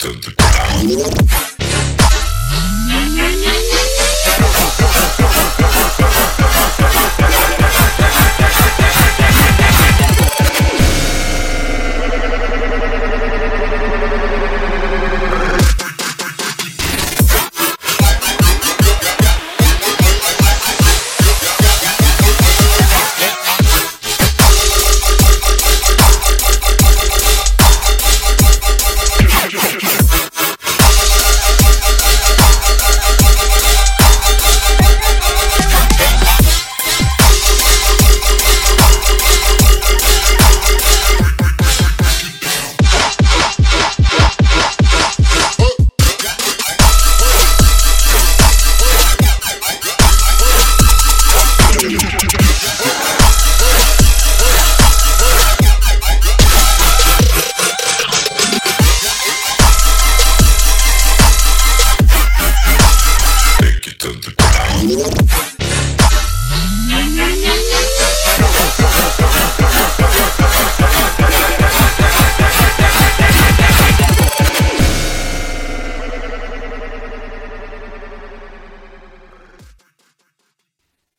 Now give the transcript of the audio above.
to the ground.